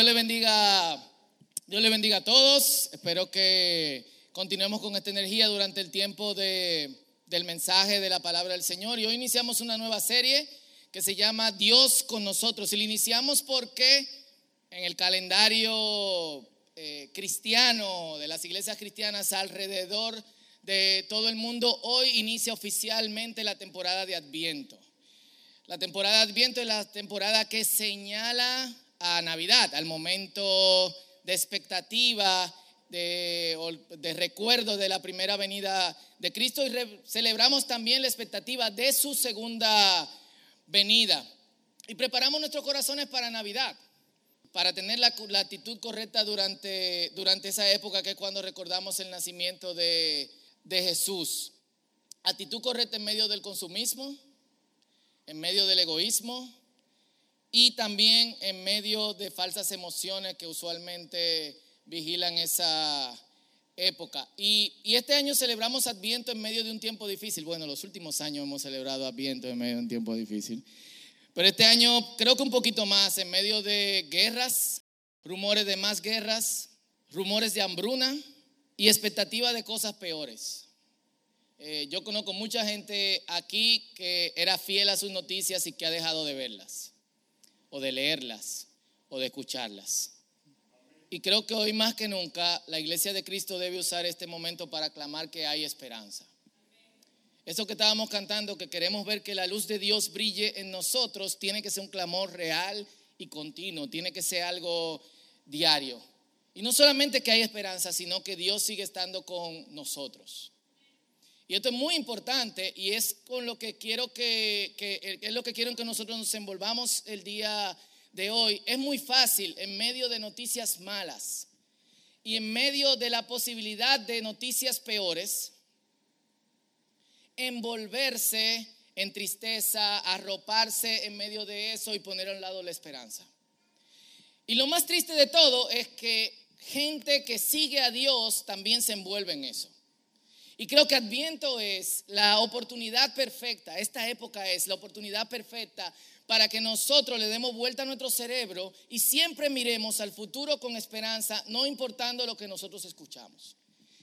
Dios le bendiga. Dios le bendiga a todos. Espero que continuemos con esta energía durante el tiempo de, del mensaje de la palabra del Señor. Y hoy iniciamos una nueva serie que se llama Dios con nosotros. Y la iniciamos porque en el calendario eh, cristiano de las iglesias cristianas alrededor de todo el mundo, hoy inicia oficialmente la temporada de Adviento. La temporada de Adviento es la temporada que señala a Navidad, al momento de expectativa, de, de, recuerdo de la primera venida de Cristo y celebramos también la expectativa de su segunda venida. Y preparamos nuestros corazones para Navidad, para tener la, la actitud correcta durante, durante esa época que es cuando recordamos el nacimiento de, de Jesús. Actitud correcta en medio del consumismo, en medio del egoísmo, y también en medio de falsas emociones que usualmente vigilan esa época. Y, este año celebramos Adviento en medio de un tiempo difícil. Bueno, los últimos años hemos celebrado Adviento en medio de un tiempo difícil. Pero este año creo que un poquito más, en medio de guerras, rumores de más guerras, rumores de hambruna y expectativa de cosas peores. Eh, yo conozco mucha gente aquí que era fiel a sus noticias y que ha dejado de verlas o de leerlas o de escucharlas. Y creo que hoy más que nunca la iglesia de Cristo debe usar este momento para clamar que hay esperanza. Eso que estábamos cantando, que queremos ver que la luz de Dios brille en nosotros, tiene que ser un clamor real y continuo, tiene que ser algo diario. Y no solamente que hay esperanza, sino que Dios sigue estando con nosotros. Y esto es muy importante y es con lo que quiero que, es lo que quiero que nosotros nos envolvamos el día de hoy. Es muy fácil en medio de noticias malas y en medio de la posibilidad de noticias peores, envolverse en tristeza, arroparse en medio de eso y poner a un lado la esperanza. Y lo más triste de todo es que gente que sigue a Dios también se envuelve en eso. Y creo que Adviento es la oportunidad perfecta, esta época es la oportunidad perfecta para que nosotros le demos vuelta a nuestro cerebro y siempre miremos al futuro con esperanza, no importando lo que nosotros escuchamos.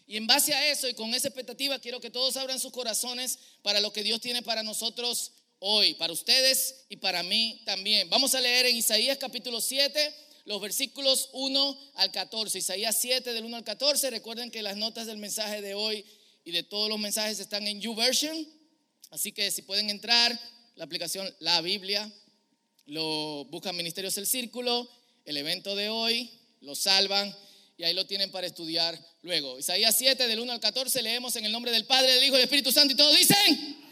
Y en base a eso y con esa expectativa, quiero que todos abran sus corazones para lo que Dios tiene para nosotros hoy, para ustedes y para mí también. Vamos a leer en Isaías capítulo 7 los versículos 1 al 14. Isaías 7 del 1 al 14. Recuerden que las notas del mensaje de hoy y de todos los mensajes están en YouVersion. Así que si pueden entrar, la aplicación La Biblia, lo buscan Ministerios del Círculo, el evento de hoy, lo salvan y ahí lo tienen para estudiar luego. Isaías 7 del 1 al 14 leemos en el nombre del Padre, del Hijo y del Espíritu Santo y todos dicen,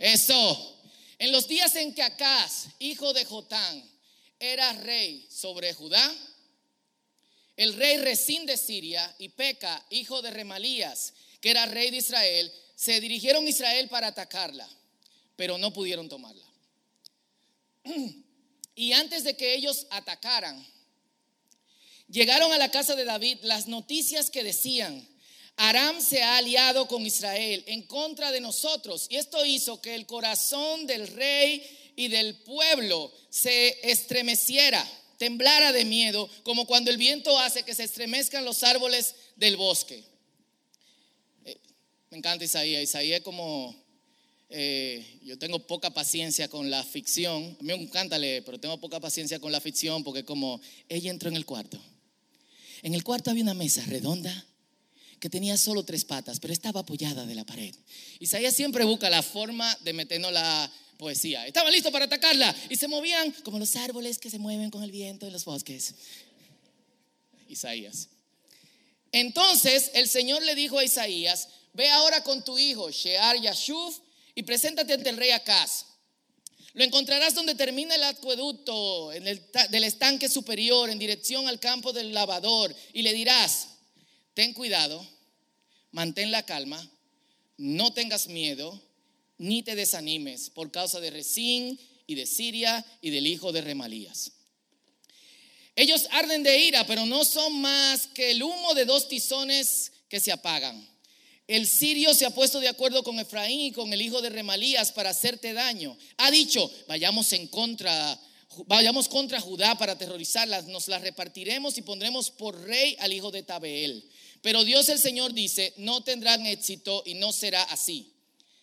eso. En los días en que Acaz, hijo de Jotán, era rey sobre Judá, el rey Resín de Siria y Peca, hijo de Remalías, que era rey de Israel, se dirigieron a Israel para atacarla, pero no pudieron tomarla. Y antes de que ellos atacaran, llegaron a la casa de David las noticias que decían, Aram se ha aliado con Israel en contra de nosotros. Y esto hizo que el corazón del rey y del pueblo se estremeciera, temblara de miedo, como cuando el viento hace que se estremezcan los árboles del bosque. Me encanta Isaías. Isaías como, eh, yo tengo poca paciencia con la ficción. A mí me encanta leer, pero tengo poca paciencia con la ficción porque como ella entró en el cuarto. En el cuarto había una mesa redonda que tenía solo tres patas, pero estaba apoyada de la pared. Isaías siempre busca la forma de meternos la poesía. Estaba listo para atacarla y se movían como los árboles que se mueven con el viento en los bosques. Isaías. Entonces el Señor le dijo a Isaías, Ve ahora con tu hijo, Shear Yashuf, y preséntate ante el rey Acaz. Lo encontrarás donde termina el acueducto en el, del estanque superior en dirección al campo del lavador y le dirás, ten cuidado, mantén la calma, no tengas miedo, ni te desanimes por causa de Resín y de Siria y del hijo de Remalías. Ellos arden de ira, pero no son más que el humo de dos tizones que se apagan. El sirio se ha puesto de acuerdo con Efraín y con el hijo de Remalías para hacerte daño. Ha dicho, vayamos en contra vayamos contra Judá para aterrorizarlas, nos las repartiremos y pondremos por rey al hijo de Tabeel. Pero Dios el Señor dice, no tendrán éxito y no será así.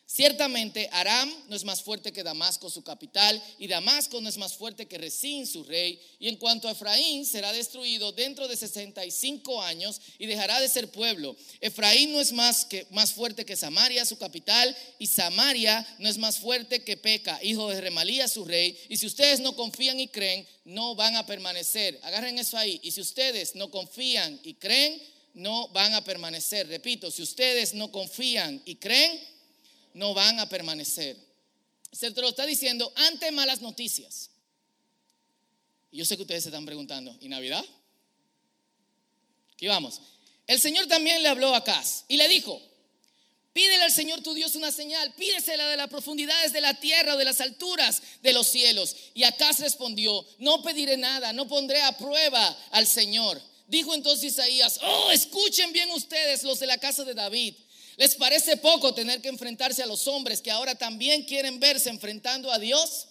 Ciertamente Aram no es más fuerte que Damasco, su capital, y Damasco no es más fuerte que Resín, su rey. Y en cuanto a Efraín, será destruido dentro de 65 años y dejará de ser pueblo. Efraín no es más, que, más fuerte que Samaria, su capital, y Samaria no es más fuerte que Peca, hijo de Remalía, su rey. Y si ustedes no confían y creen, no van a permanecer. Agarren eso ahí. Y si ustedes no confían y creen, no van a permanecer. Repito, si ustedes no confían y creen, no van a permanecer. Se te lo está diciendo ante malas noticias. Y yo sé que ustedes se están preguntando, ¿y Navidad? Aquí vamos. El Señor también le habló a Acaz y le dijo, pídele al Señor tu Dios una señal, pídesela de las profundidades de la tierra o de las alturas de los cielos. Y Acaz respondió, no pediré nada, no pondré a prueba al Señor. Dijo entonces Isaías, oh, escuchen bien ustedes los de la casa de David. ¿Les parece poco tener que enfrentarse a los hombres que ahora también quieren verse enfrentando a Dios?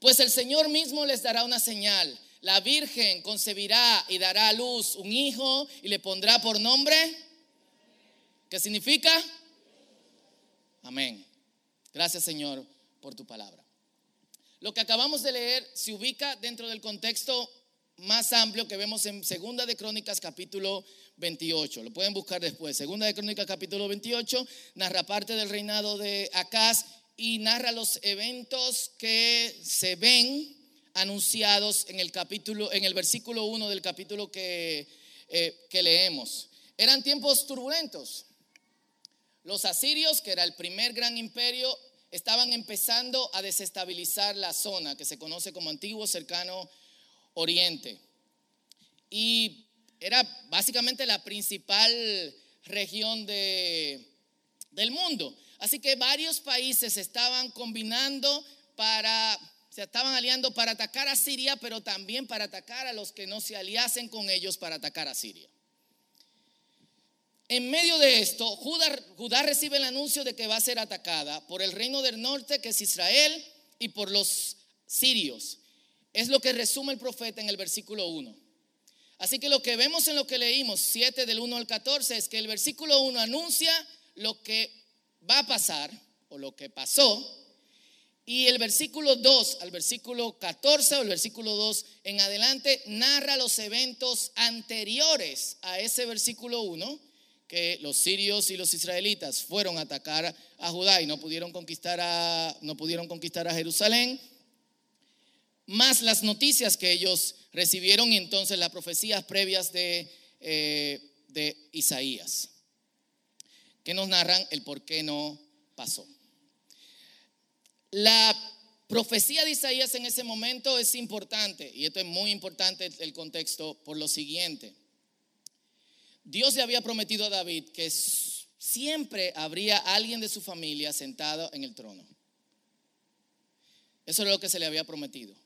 Pues el Señor mismo les dará una señal. La Virgen concebirá y dará a luz un hijo y le pondrá por nombre. ¿Qué significa? Amén. Gracias Señor por tu palabra. Lo que acabamos de leer se ubica dentro del contexto más amplio que vemos en Segunda de Crónicas capítulo 28. Lo pueden buscar después. Segunda de Crónicas capítulo 28 narra parte del reinado de Acaz y narra los eventos que se ven anunciados en el capítulo en el versículo 1 del capítulo que, eh, que leemos. Eran tiempos turbulentos. Los asirios, que era el primer gran imperio, estaban empezando a desestabilizar la zona que se conoce como antiguo cercano oriente. Y era básicamente la principal región de, del mundo. Así que varios países estaban combinando para, se estaban aliando para atacar a Siria, pero también para atacar a los que no se aliasen con ellos para atacar a Siria. En medio de esto, Judá, Judá recibe el anuncio de que va a ser atacada por el reino del norte, que es Israel, y por los sirios. Es lo que resume el profeta en el versículo 1. Así que lo que vemos en lo que leímos, 7 del 1 al 14, es que el versículo 1 anuncia lo que va a pasar o lo que pasó. Y el versículo 2 al versículo 14 o el versículo 2 en adelante narra los eventos anteriores a ese versículo 1, que los sirios y los israelitas fueron a atacar a Judá y no pudieron conquistar a, no pudieron conquistar a Jerusalén más las noticias que ellos recibieron y entonces las profecías previas de, eh, de Isaías, que nos narran el por qué no pasó. La profecía de Isaías en ese momento es importante, y esto es muy importante el contexto por lo siguiente. Dios le había prometido a David que siempre habría alguien de su familia sentado en el trono. Eso es lo que se le había prometido.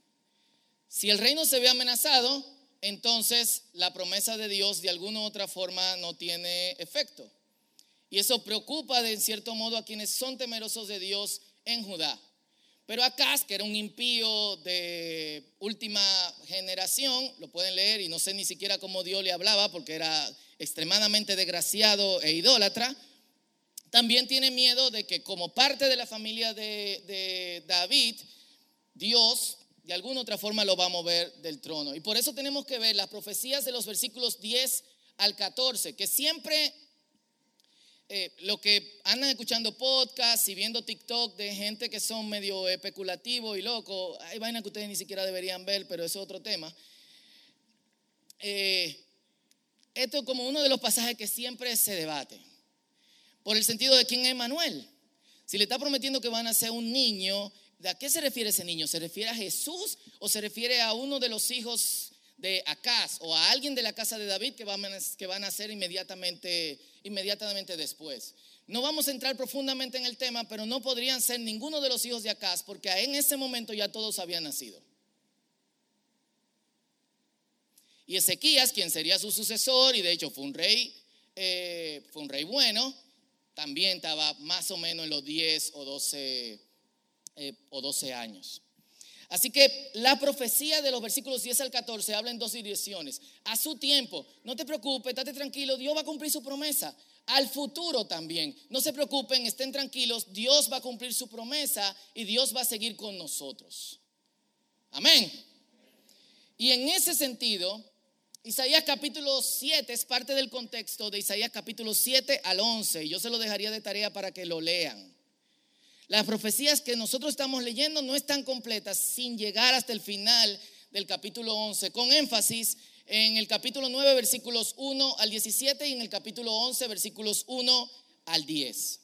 Si el reino se ve amenazado, entonces la promesa de Dios de alguna u otra forma no tiene efecto. Y eso preocupa de cierto modo a quienes son temerosos de Dios en Judá. Pero Acaz, que era un impío de última generación, lo pueden leer y no sé ni siquiera cómo Dios le hablaba porque era extremadamente desgraciado e idólatra, también tiene miedo de que como parte de la familia de, de David, Dios de alguna otra forma lo va a mover del trono. Y por eso tenemos que ver las profecías de los versículos 10 al 14, que siempre eh, lo que andan escuchando podcasts y viendo TikTok de gente que son medio especulativo y loco, hay vainas que ustedes ni siquiera deberían ver, pero eso es otro tema. Eh, esto es como uno de los pasajes que siempre se debate, por el sentido de quién es Manuel. Si le está prometiendo que van a ser un niño ¿De a qué se refiere ese niño? ¿Se refiere a Jesús o se refiere a uno de los hijos de Acaz o a alguien de la casa de David que van a, que van a nacer inmediatamente, inmediatamente después? No vamos a entrar profundamente en el tema, pero no podrían ser ninguno de los hijos de Acaz porque en ese momento ya todos habían nacido. Y Ezequías, quien sería su sucesor, y de hecho fue un rey, eh, fue un rey bueno, también estaba más o menos en los 10 o 12 eh, o 12 años. Así que la profecía de los versículos 10 al 14 habla en dos direcciones. A su tiempo, no te preocupes, estate tranquilo, Dios va a cumplir su promesa. Al futuro también, no se preocupen, estén tranquilos, Dios va a cumplir su promesa y Dios va a seguir con nosotros. Amén. Y en ese sentido, Isaías capítulo 7 es parte del contexto de Isaías capítulo 7 al 11. Yo se lo dejaría de tarea para que lo lean. Las profecías que nosotros estamos leyendo no están completas sin llegar hasta el final del capítulo 11, con énfasis en el capítulo 9, versículos 1 al 17 y en el capítulo 11, versículos 1 al 10,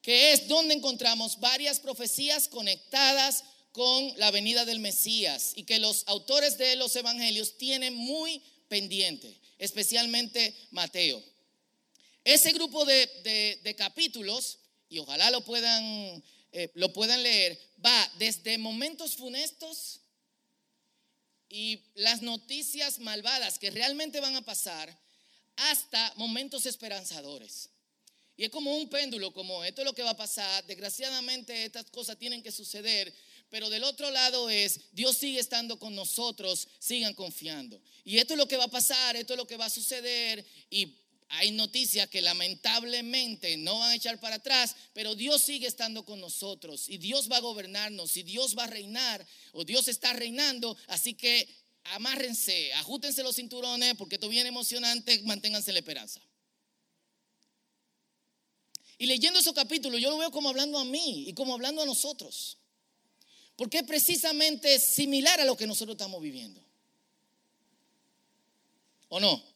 que es donde encontramos varias profecías conectadas con la venida del Mesías y que los autores de los evangelios tienen muy pendiente, especialmente Mateo. Ese grupo de, de capítulos y ojalá lo puedan, eh, lo puedan leer, va desde momentos funestos y las noticias malvadas que realmente van a pasar hasta momentos esperanzadores. Y es como un péndulo, como esto es lo que va a pasar, desgraciadamente estas cosas tienen que suceder, pero del otro lado es, Dios sigue estando con nosotros, sigan confiando. Y esto es lo que va a pasar, esto es lo que va a suceder, y hay noticias que lamentablemente no van a echar para atrás, pero Dios sigue estando con nosotros y Dios va a gobernarnos y Dios va a reinar o Dios está reinando, así que amárrense, ajustense los cinturones porque esto viene emocionante, manténganse la esperanza. Y leyendo esos capítulos, yo lo veo como hablando a mí y como hablando a nosotros. Porque es precisamente similar a lo que nosotros estamos viviendo. ¿O no?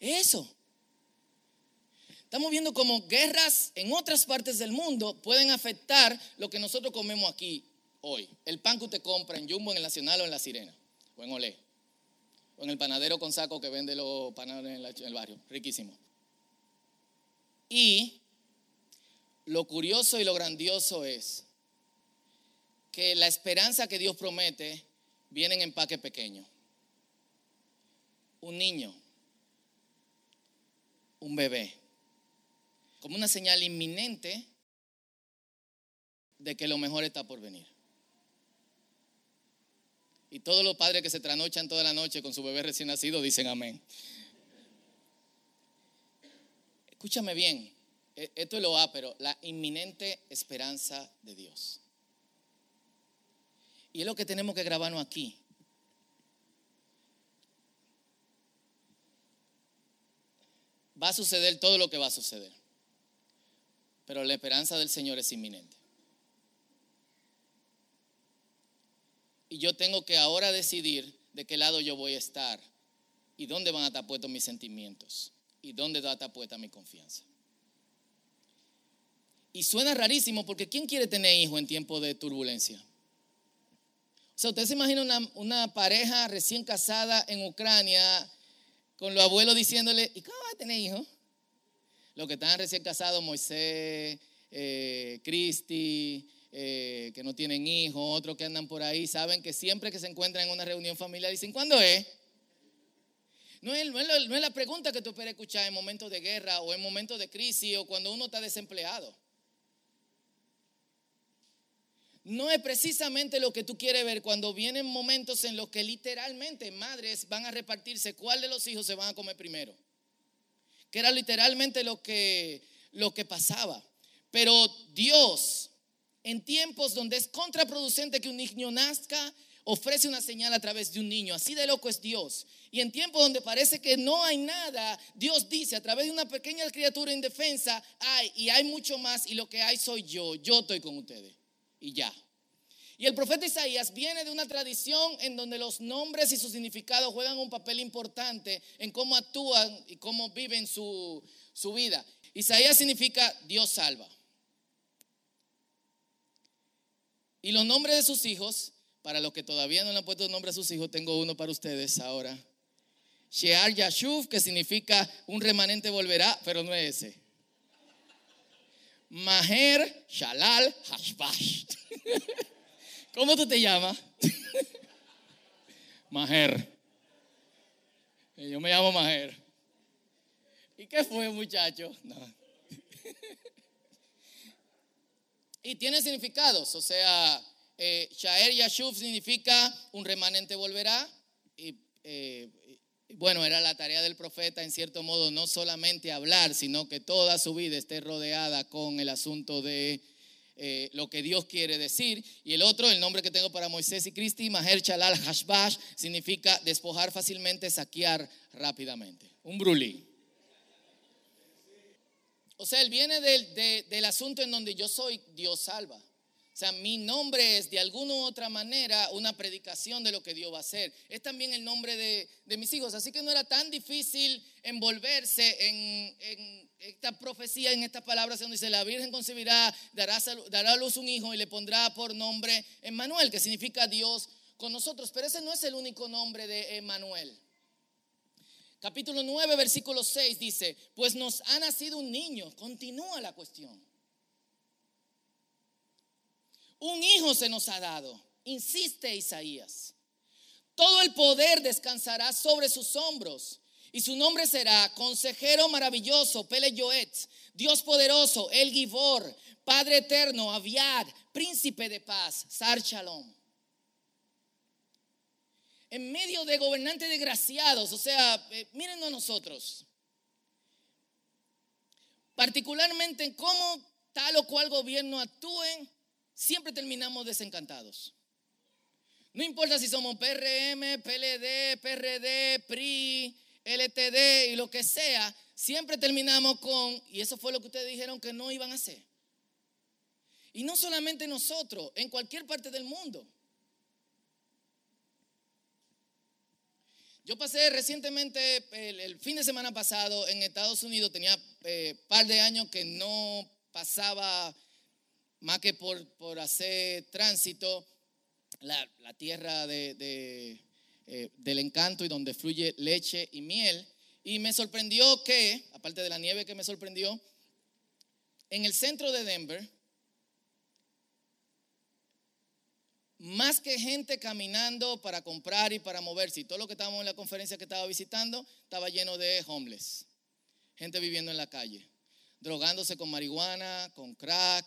Eso. Estamos viendo cómo guerras en otras partes del mundo pueden afectar lo que nosotros comemos aquí hoy. El pan que usted compra en Jumbo, en el Nacional o en La Sirena, o en Olé, o en el panadero con saco que vende los panaderos en el barrio. Riquísimo. Y lo curioso y lo grandioso es que la esperanza que Dios promete viene en empaque pequeño. Un niño un bebé, como una señal inminente de que lo mejor está por venir. Y todos los padres que se tranochan toda la noche con su bebé recién nacido dicen amén. Escúchame bien, e, esto es lo A, pero la inminente esperanza de Dios. Y es lo que tenemos que grabarnos aquí. Va a suceder todo lo que va a suceder. Pero la esperanza del Señor es inminente. Y yo tengo que ahora decidir de qué lado yo voy a estar y dónde van a estar puestos mis sentimientos y dónde va a estar puesta mi confianza. Y suena rarísimo porque ¿quién quiere tener hijos en tiempo de turbulencia? O sea, usted se imagina una, una pareja recién casada en Ucrania con los abuelos diciéndole, ¿y cómo va a tener hijos? Los que están recién casados, Moisés, eh, Cristi, eh, que no tienen hijos, otros que andan por ahí, saben que siempre que se encuentran en una reunión familiar dicen, ¿cuándo es? No es, no, es, no es, la pregunta que tú esperas escuchar en momentos de guerra o en momentos de crisis o cuando uno está desempleado. No es precisamente lo que tú quieres ver cuando vienen momentos en los que literalmente madres van a repartirse cuál de los hijos se van a comer primero. Que era literalmente lo que, lo que pasaba. Pero Dios, en tiempos donde es contraproducente que un niño nazca, ofrece una señal a través de un niño. Así de loco es Dios. Y en tiempos donde parece que no hay nada, Dios dice a través de una pequeña criatura indefensa, hay y hay mucho más y lo que hay soy yo. Yo estoy con ustedes y ya. Y el profeta Isaías viene de una tradición en donde los nombres y su significado juegan un papel importante en cómo actúan y cómo viven su, su vida. Isaías significa Dios salva. Y los nombres de sus hijos, para los que todavía no le han puesto nombre a sus hijos, tengo uno para ustedes ahora. Shear Yashuv, que significa un remanente volverá, pero no es ese. Maher Shalal Hashbash. ¿Cómo tú te llamas? Maher. Yo me llamo Maher. ¿Y qué fue, muchacho? Y tiene significados, o sea, Eh, Shaer Yashuv significa un remanente volverá. Y eh, bueno, era la tarea del profeta en cierto modo no solamente hablar, sino que toda su vida esté rodeada con el asunto de eh, lo que Dios quiere decir. Y el otro, el nombre que tengo para Moisés y Cristi, Maher Chalal Hashbash, significa despojar fácilmente, saquear rápidamente. Un brulí. O sea, él viene del, del asunto en donde yo soy Dios salva. O sea, mi nombre es de alguna u otra manera una predicación de lo que Dios va a hacer. Es también el nombre de, de mis hijos. Así que no era tan difícil envolverse en, en esta profecía, en estas palabras donde dice, la Virgen concebirá, dará, dará a luz un hijo y le pondrá por nombre Emmanuel, que significa Dios con nosotros. Pero ese no es el único nombre de Emmanuel. Capítulo 9, versículo 6 dice, pues nos ha nacido un niño. Continúa la cuestión. Un hijo se nos ha dado, insiste Isaías. Todo el poder descansará sobre sus hombros y su nombre será Consejero Maravilloso, Pele Yoet, Dios Poderoso, El Gibor, Padre Eterno, Aviad, Príncipe de Paz, Sar Shalom. En medio de gobernantes desgraciados, o sea, eh, miren a nosotros, particularmente en cómo tal o cual gobierno actúen, siempre terminamos desencantados. No importa si somos PRM, PLD, PRD, PRI, LTD y lo que sea, siempre terminamos con, y eso fue lo que ustedes dijeron que no iban a hacer. Y no solamente nosotros, en cualquier parte del mundo. Yo pasé recientemente, el, fin de semana pasado, en Estados Unidos, tenía un eh, par de años que no pasaba más que por, por hacer tránsito, la, tierra de, eh, del encanto y donde fluye leche y miel. Y me sorprendió que, aparte de la nieve que me sorprendió, en el centro de Denver, más que gente caminando para comprar y para moverse, y todo lo que estábamos en la conferencia que estaba visitando, estaba lleno de homeless, gente viviendo en la calle, drogándose con marihuana, con crack,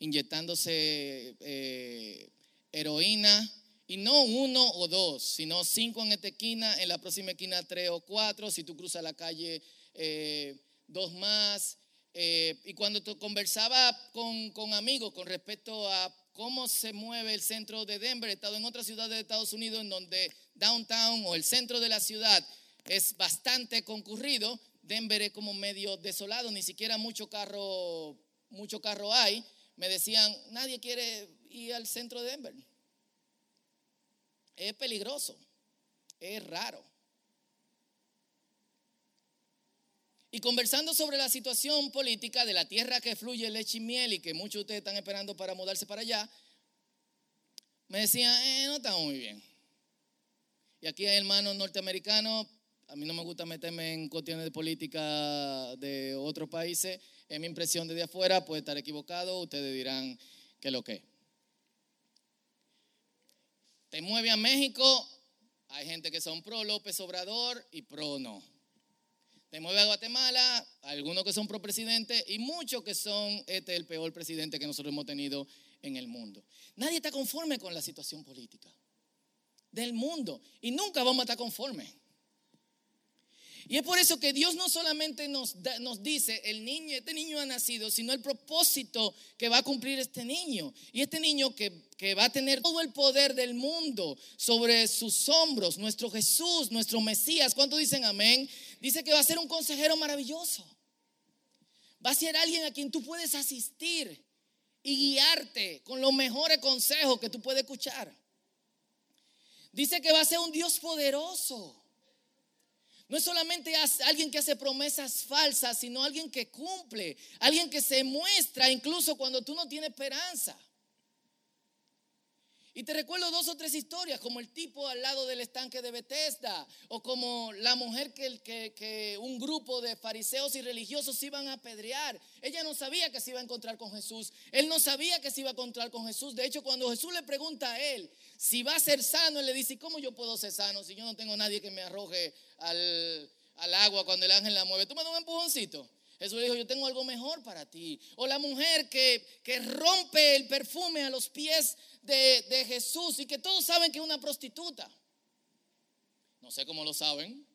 inyectándose eh, heroína. Y no uno o dos, sino cinco en esta esquina, en la próxima esquina tres o cuatro, si tú cruzas la calle, eh, dos más. Eh, y cuando conversaba con, con, amigos con respecto a cómo se mueve el centro de Denver, he estado en otras ciudades de Estados Unidos en donde downtown o el centro de la ciudad es bastante concurrido, Denver es como medio desolado, ni siquiera mucho carro, mucho carro hay me decían, nadie quiere ir al centro de Denver. Es peligroso, es raro. Y conversando sobre la situación política de la tierra que fluye leche y miel y que muchos de ustedes están esperando para mudarse para allá, me decían, eh, no estamos muy bien. Y aquí hay hermanos norteamericanos, a mí no me gusta meterme en cuestiones de política de otros países, es mi impresión desde afuera, puede estar equivocado, ustedes dirán que lo que. Te mueve a México, hay gente que son pro López Obrador y pro no. Te mueve a Guatemala, algunos que son pro presidente y muchos que son este el peor presidente que nosotros hemos tenido en el mundo. Nadie está conforme con la situación política del mundo y nunca vamos a estar conformes. Y es por eso que Dios no solamente nos, nos dice, el niño, este niño ha nacido, sino el propósito que va a cumplir este niño. Y este niño que, que va a tener todo el poder del mundo sobre sus hombros, nuestro Jesús, nuestro Mesías. ¿Cuántos dicen amén? Dice que va a ser un consejero maravilloso. Va a ser alguien a quien tú puedes asistir y guiarte con los mejores consejos que tú puedes escuchar. Dice que va a ser un Dios poderoso no es solamente alguien que hace promesas falsas, sino alguien que cumple, alguien que se muestra incluso cuando tú no tienes esperanza. Y te recuerdo dos o tres historias, como el tipo al lado del estanque de Bethesda, o como la mujer que, que, que, un grupo de fariseos y religiosos iban a apedrear. Ella no sabía que se iba a encontrar con Jesús. Él no sabía que se iba a encontrar con Jesús. De hecho, cuando Jesús le pregunta a él si va a ser sano, él le dice, ¿cómo yo puedo ser sano si yo no tengo nadie que me arroje al, agua cuando el ángel la mueve? Tú me das un empujoncito. Jesús dijo, yo tengo algo mejor para ti. O la mujer que, que rompe el perfume a los pies de, de Jesús y que todos saben que es una prostituta. No sé cómo lo saben.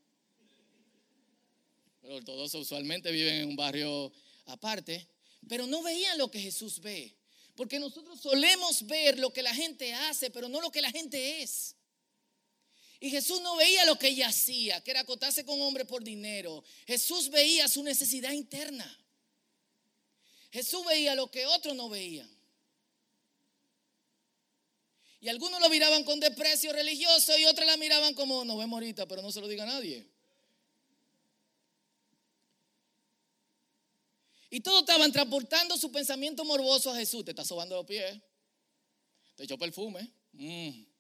Pero todos usualmente viven en un barrio aparte. Pero no veían lo que Jesús ve. Porque nosotros solemos ver lo que la gente hace, pero no lo que la gente es. Y Jesús no veía lo que ella hacía, que era acotarse con hombre por dinero. Jesús veía su necesidad interna. Jesús veía lo que otros no veían. Y algunos lo miraban con desprecio religioso y otros la miraban como, no vemos ahorita, pero no se lo diga a nadie. Y todos estaban transportando su pensamiento morboso a Jesús. Te está sobando los pies. Te echó perfume. Mm.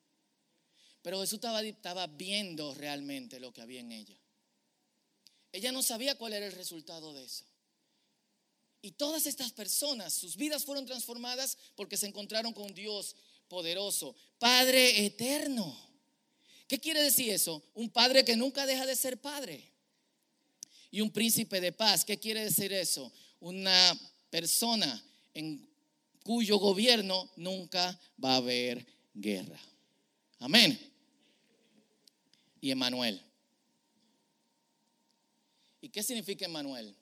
Pero Jesús estaba, viendo realmente lo que había en ella. Ella no sabía cuál era el resultado de eso. Y todas estas personas, sus vidas fueron transformadas porque se encontraron con Dios poderoso, Padre eterno. ¿Qué quiere decir eso? Un padre que nunca deja de ser padre. Y un príncipe de paz. ¿Qué quiere decir eso? Una persona en cuyo gobierno nunca va a haber guerra. Amén. Y. ¿Y qué significa Emanuel?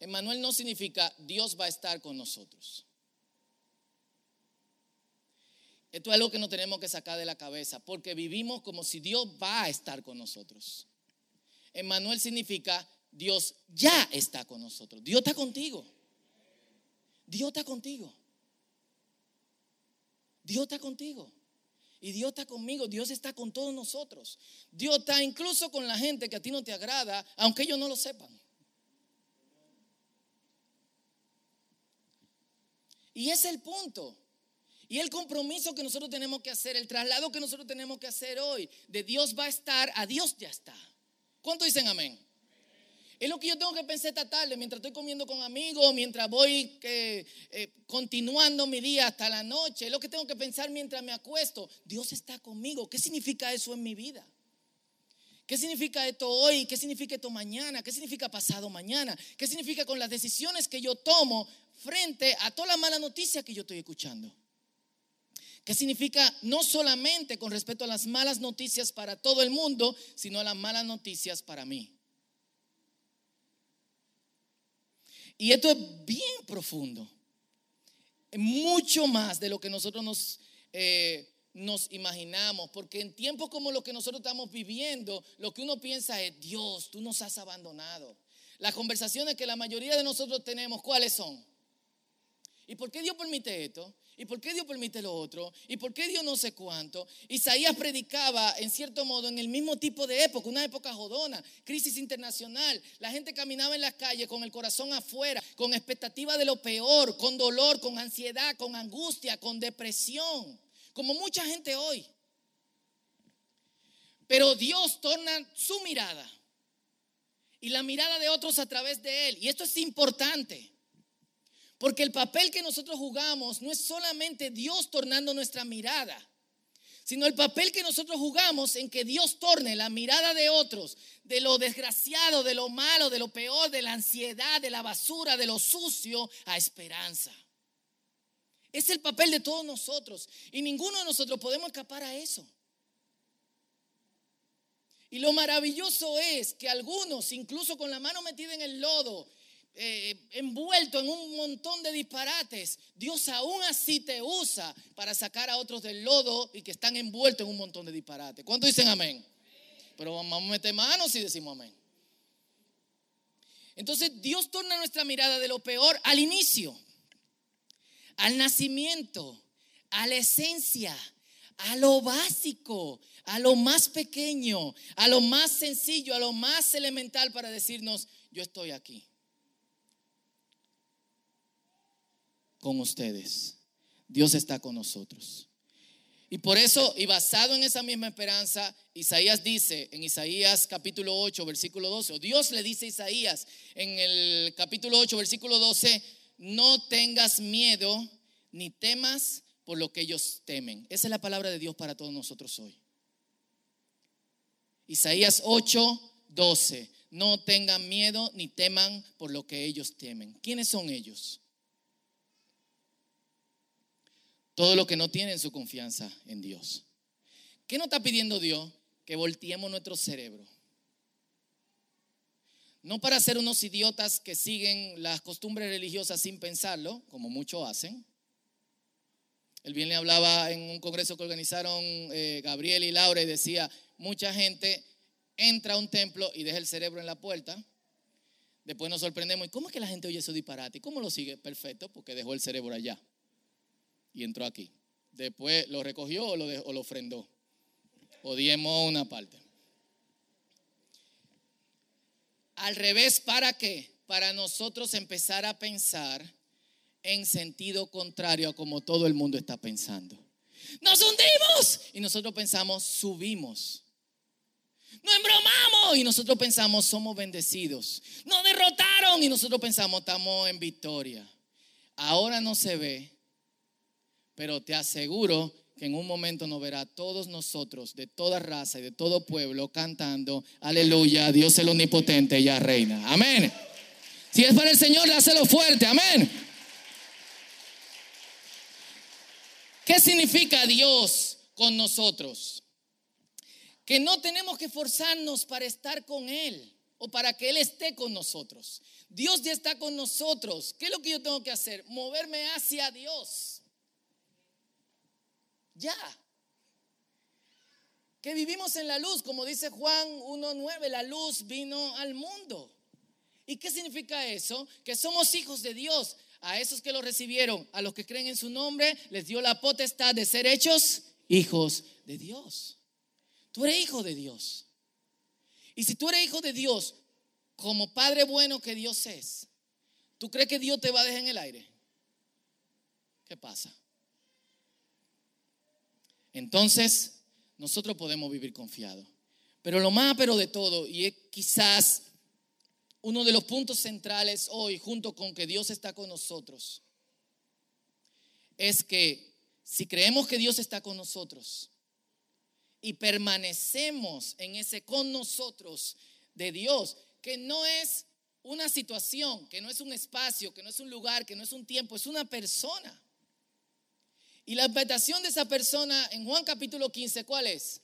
Emanuel no significa Dios va a estar con nosotros. Esto es algo que no tenemos que sacar de la cabeza, porque vivimos como si Dios va a estar con nosotros. Emmanuel significa Dios ya está con nosotros. Dios está contigo. Dios está contigo. Dios está contigo. Y Dios está conmigo, Dios está con todos nosotros. Dios está incluso con la gente que a ti no te agrada, aunque ellos no lo sepan. Y es el punto. Y el compromiso que nosotros tenemos que hacer, el traslado que nosotros tenemos que hacer hoy, de Dios va a estar, a Dios ya está. ¿Cuánto dicen amén? Es lo que yo tengo que pensar esta tarde, mientras estoy comiendo con amigos, mientras voy eh, continuando mi día hasta la noche. Es lo que tengo que pensar mientras me acuesto. Dios está conmigo. ¿Qué significa eso en mi vida? ¿Qué significa esto hoy? ¿Qué significa esto mañana? ¿Qué significa pasado mañana? ¿Qué significa con las decisiones que yo tomo frente a toda la mala noticia que yo estoy escuchando? ¿Qué significa no solamente con respecto a las malas noticias para todo el mundo, sino a las malas noticias para mí? Y esto es bien profundo, mucho más de lo que nosotros nos, eh, nos imaginamos, porque en tiempos como los que nosotros estamos viviendo, lo que uno piensa es, Dios, tú nos has abandonado. Las conversaciones que la mayoría de nosotros tenemos, ¿cuáles son? ¿Y por qué Dios permite esto? ¿Y por qué Dios permite lo otro? ¿Y por qué Dios no sé cuánto? Isaías predicaba en cierto modo en el mismo tipo de época, una época jodona, crisis internacional. La gente caminaba en las calles con el corazón afuera, con expectativa de lo peor, con dolor, con ansiedad, con angustia, con depresión, como mucha gente hoy. Pero Dios torna su mirada y la mirada de otros a través de Él. Y esto es importante. Porque el papel que nosotros jugamos no es solamente Dios tornando nuestra mirada, sino el papel que nosotros jugamos en que Dios torne la mirada de otros, de lo desgraciado, de lo malo, de lo peor, de la ansiedad, de la basura, de lo sucio, a esperanza. Es el papel de todos nosotros y ninguno de nosotros podemos escapar a eso. Y lo maravilloso es que algunos, incluso con la mano metida en el lodo, eh, envuelto en un montón de disparates, Dios aún así te usa para sacar a otros del lodo y que están envueltos en un montón de disparates. ¿Cuántos dicen amén? Pero vamos a meter manos y decimos amén. Entonces Dios torna nuestra mirada de lo peor al inicio, al nacimiento, a la esencia, a lo básico, a lo más pequeño, a lo más sencillo, a lo más elemental para decirnos, yo estoy aquí. Con ustedes. Dios está con nosotros. Y por eso, y basado en esa misma esperanza, Isaías dice en Isaías capítulo 8, versículo 12, o Dios le dice a Isaías en el capítulo 8, versículo 12, no tengas miedo ni temas por lo que ellos temen. Esa es la palabra de Dios para todos nosotros hoy. Isaías 8, 12. no tengan miedo ni teman por lo que ellos temen. ¿Quiénes son ellos? Todo lo que no tienen su confianza en Dios. ¿Qué nos está pidiendo Dios? Que volteemos nuestro cerebro. No para ser unos idiotas que siguen las costumbres religiosas sin pensarlo, como muchos hacen. El bien le hablaba en un congreso que organizaron eh, Gabriel y Laura y decía, mucha gente entra a un templo y deja el cerebro en la puerta. Después nos sorprendemos. ¿Y cómo es que la gente oye eso disparate? ¿Y cómo lo sigue? Perfecto, porque dejó el cerebro allá y entró aquí. Después lo recogió o lo, ofrendó. O una parte. Al revés, ¿para qué? Para nosotros empezar a pensar en sentido contrario a como todo el mundo está pensando. Nos hundimos y nosotros pensamos, subimos. Nos embromamos y nosotros pensamos, somos bendecidos. Nos derrotaron y nosotros pensamos, estamos en victoria. Ahora no se ve, pero te aseguro que en un momento nos verá a todos nosotros, de toda raza y de todo pueblo, cantando, aleluya, Dios el omnipotente ya reina. Amén. Si es para el Señor, dáselo fuerte. Amén. ¿Qué significa Dios con nosotros? Que no tenemos que forzarnos para estar con Él o para que Él esté con nosotros. Dios ya está con nosotros. ¿Qué es lo que yo tengo que hacer? Moverme hacia Dios. Ya. Que vivimos en la luz, como dice Juan 1.9, la luz vino al mundo. ¿Y qué significa eso? Que somos hijos de Dios. A esos que lo recibieron, a los que creen en su nombre, les dio la potestad de ser hechos hijos de Dios. Tú eres hijo de Dios. Y si tú eres hijo de Dios, como Padre bueno que Dios es, ¿tú crees que Dios te va a dejar en el aire? ¿Qué pasa? Entonces nosotros podemos vivir confiados. Pero lo más pero de todo, y es quizás uno de los puntos centrales hoy, junto con que Dios está con nosotros, es que si creemos que Dios está con nosotros y permanecemos en ese con nosotros de Dios, que no es una situación, que no es un espacio, que no es un lugar, que no es un tiempo, es una persona. Y la invitación de esa persona en Juan capítulo 15, ¿cuál es?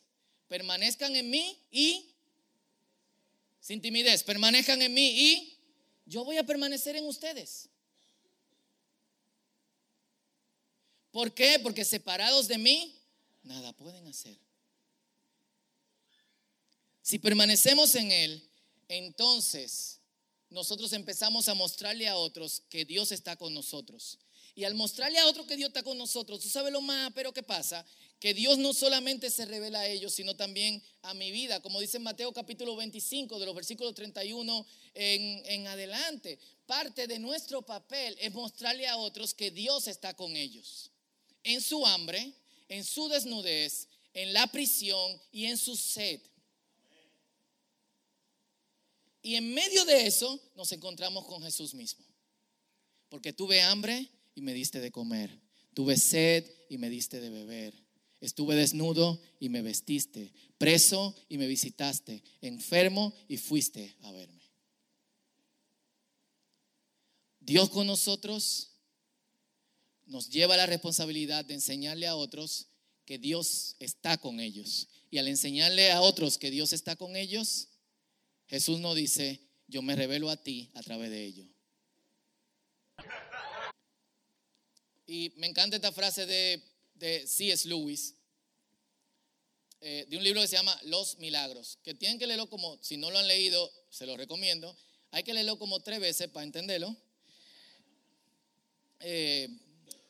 Permanezcan en mí y, sin timidez, permanezcan en mí y yo voy a permanecer en ustedes. ¿Por qué? Porque separados de mí, nada pueden hacer. Si permanecemos en Él, entonces nosotros empezamos a mostrarle a otros que Dios está con nosotros. Y al mostrarle a otro que Dios está con nosotros, tú sabes lo más, pero ¿qué pasa? Que Dios no solamente se revela a ellos, sino también a mi vida, como dice Mateo capítulo 25, de los versículos 31 en, en adelante. Parte de nuestro papel es mostrarle a otros que Dios está con ellos, en su hambre, en su desnudez, en la prisión y en su sed. Y en medio de eso nos encontramos con Jesús mismo. Porque tuve hambre y me diste de comer. Tuve sed y me diste de beber. Estuve desnudo y me vestiste. Preso y me visitaste. Enfermo y fuiste a verme. Dios con nosotros nos lleva la responsabilidad de enseñarle a otros que Dios está con ellos. Y al enseñarle a otros que Dios está con ellos, Jesús nos dice, yo me revelo a ti a través de ellos. Y me encanta esta frase de, de C.S. Lewis, eh, de un libro que se llama Los Milagros, que tienen que leerlo como, si no lo han leído, se lo recomiendo, hay que leerlo como tres veces para entenderlo. Eh,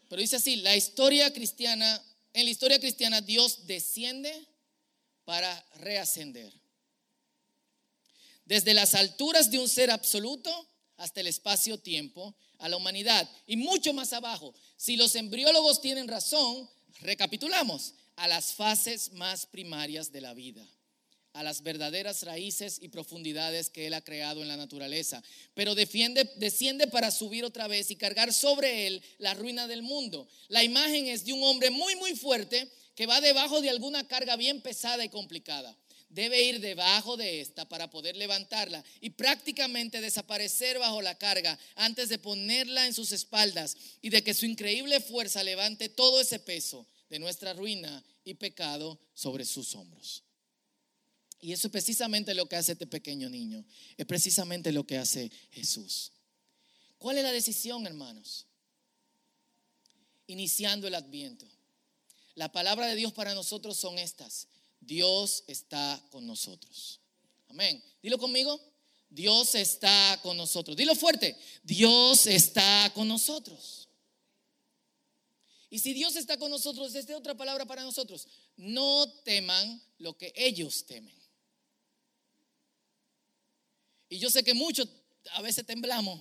pero dice así, la historia cristiana, en la historia cristiana Dios desciende para reascender. Desde las alturas de un ser absoluto hasta el espacio-tiempo, a la humanidad. Y mucho más abajo, si los embriólogos tienen razón, recapitulamos, a las fases más primarias de la vida, a las verdaderas raíces y profundidades que Él ha creado en la naturaleza. Pero defiende, desciende para subir otra vez y cargar sobre Él la ruina del mundo. La imagen es de un hombre muy, muy fuerte que va debajo de alguna carga bien pesada y complicada. Debe ir debajo de esta para poder levantarla y prácticamente desaparecer bajo la carga antes de ponerla en sus espaldas y de que su increíble fuerza levante todo ese peso de nuestra ruina y pecado sobre sus hombros. Y eso es precisamente lo que hace este pequeño niño. Es precisamente lo que hace Jesús. ¿Cuál es la decisión, hermanos? Iniciando el adviento. La palabra de Dios para nosotros son estas. Dios está con nosotros. Amén. Dilo conmigo. Dios está con nosotros. Dilo fuerte. Dios está con nosotros. Y si Dios está con nosotros, esta es otra palabra para nosotros. No teman lo que ellos temen. Y yo sé que muchos a veces temblamos,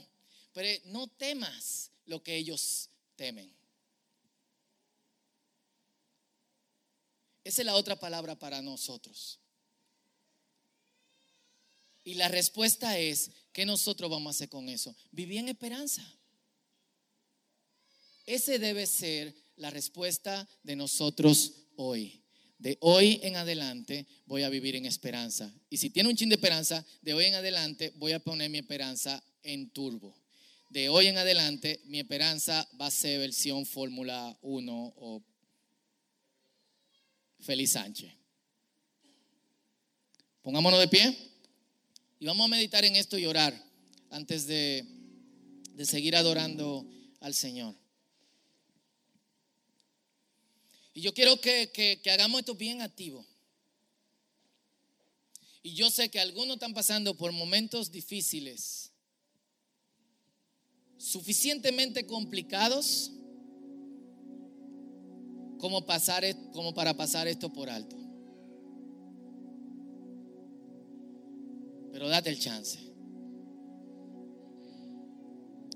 pero no temas lo que ellos temen. Esa es la otra palabra para nosotros. Y la respuesta es, ¿qué nosotros vamos a hacer con eso? Vivir en esperanza. Ese debe ser la respuesta de nosotros hoy. De hoy en adelante voy a vivir en esperanza. Y si tiene un chin de esperanza, de hoy en adelante voy a poner mi esperanza en turbo. De hoy en adelante mi esperanza va a ser versión Fórmula 1 o Feliz Sánchez. Pongámonos de pie y vamos a meditar en esto y orar antes de, de seguir adorando al Señor. Y yo quiero que, que, hagamos esto bien activo. Y yo sé que algunos están pasando por momentos difíciles, suficientemente complicados como, pasar, como para pasar esto por alto. Pero date el chance.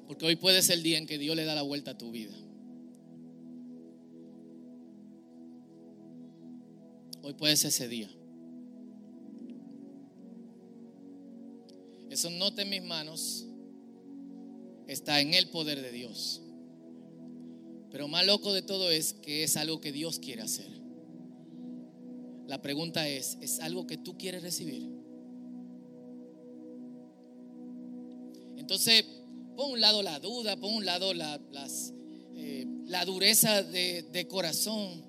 Porque hoy puede ser el día en que Dios le da la vuelta a tu vida. Hoy puede ser ese día. Eso no está en mis manos. Está en el poder de Dios. Pero más loco de todo es que es algo que Dios quiere hacer. La pregunta es, ¿es algo que tú quieres recibir? Entonces, pon un lado la duda, pon un lado la, eh, la dureza de, de corazón.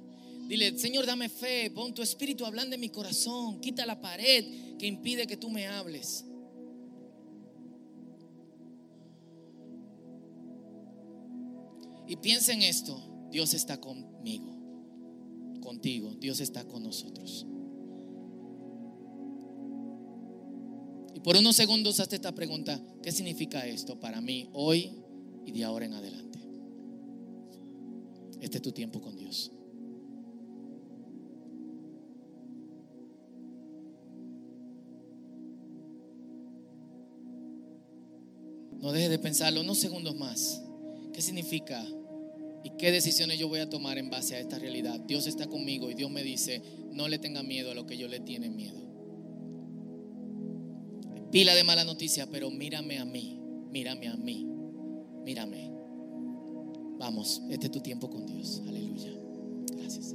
Dile, Señor, dame fe, pon tu espíritu hablando en mi corazón, quita la pared que impide que tú me hables. Y piensa en esto, Dios está conmigo, contigo, Dios está con nosotros. Y por unos segundos hazte esta pregunta, ¿qué significa esto para mí hoy y de ahora en adelante? Este es tu tiempo con Dios. No dejes de pensarlo unos segundos más. ¿Qué significa ¿Y qué decisiones yo voy a tomar en base a esta realidad? Dios está conmigo y Dios me dice, no le tenga miedo a lo que yo le tiene miedo. Pila de mala noticia, pero mírame a mí, mírame a mí, mírame. Vamos, este es tu tiempo con Dios. Aleluya. Gracias.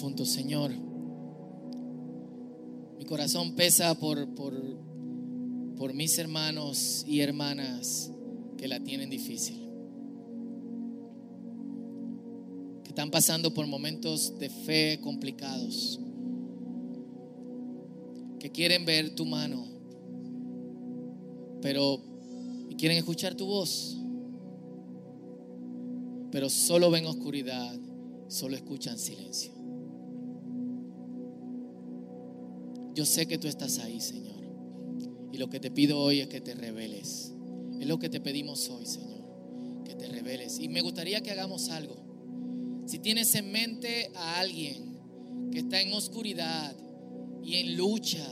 Juntos, Señor. Mi corazón pesa por, por, mis hermanos y hermanas que la tienen difícil. Que están pasando por momentos de fe complicados. Que quieren ver tu mano. Pero quieren escuchar tu voz. Pero solo ven oscuridad, solo escuchan silencio. Yo sé que tú estás ahí, Señor. Y lo que te pido hoy es que te reveles. Es lo que te pedimos hoy, Señor. Que te reveles. Y me gustaría que hagamos algo. Si tienes en mente a alguien que está en oscuridad y en lucha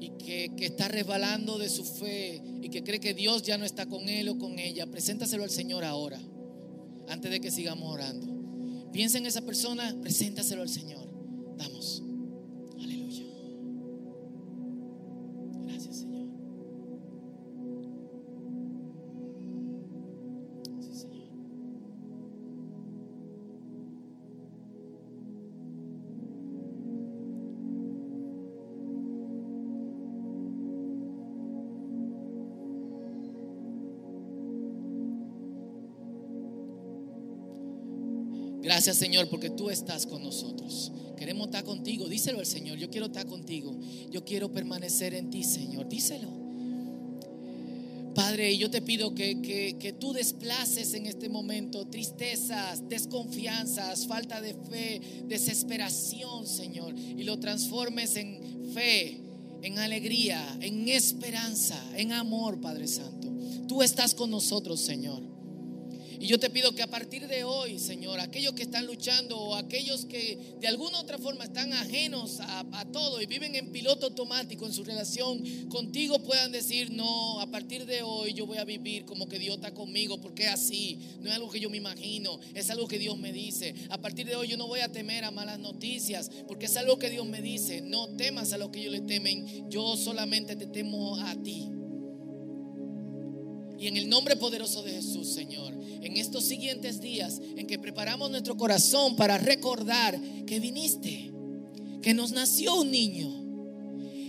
y que, que, está resbalando de su fe y que cree que Dios ya no está con él o con ella, preséntaselo al Señor ahora, antes de que sigamos orando. Piensa en esa persona, preséntaselo al Señor. Gracias Señor porque tú estás con nosotros. Queremos estar contigo. Díselo al Señor. Yo quiero estar contigo. Yo quiero permanecer en ti, Señor. Díselo. Padre, yo te pido que, que, que, tú desplaces en este momento tristezas, desconfianzas, falta de fe, desesperación, Señor, y lo transformes en fe, en alegría, en esperanza, en amor, Padre Santo. Tú estás con nosotros, Señor. Y yo te pido que a partir de hoy, Señor, aquellos que están luchando o aquellos que de alguna u otra forma están ajenos a, todo y viven en piloto automático en su relación contigo, puedan decir, no, a partir de hoy yo voy a vivir como que Dios está conmigo, porque así, no es algo que yo me imagino, es algo que Dios me dice. A partir de hoy yo no voy a temer a malas noticias, porque es algo que Dios me dice, no temas a lo que yo le temen, yo solamente te temo a ti. Y en el nombre poderoso de Jesús, Señor, en estos siguientes días en que preparamos nuestro corazón para recordar que viniste, que nos nació un niño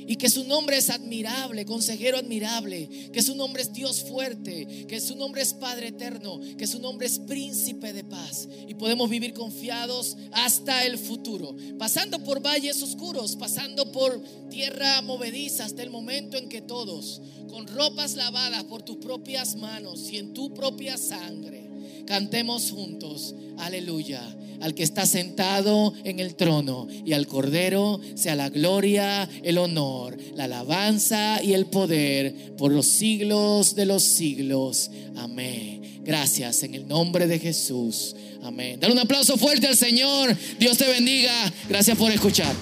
y que su nombre es admirable, consejero admirable, que su nombre es Dios fuerte, que su nombre es Padre eterno, que su nombre es príncipe de paz. Y podemos vivir confiados hasta el futuro, pasando por valles oscuros, pasando por tierra movediza, hasta el momento en que todos, con ropas lavadas por tus propias manos y en tu propia sangre, cantemos juntos, aleluya al que está sentado en el trono y al Cordero sea la gloria, el honor, la alabanza y el poder por los siglos de los siglos. Amén. Gracias en el nombre de Jesús. Amén. Dale un aplauso fuerte al Señor. Dios te bendiga. Gracias por escuchar.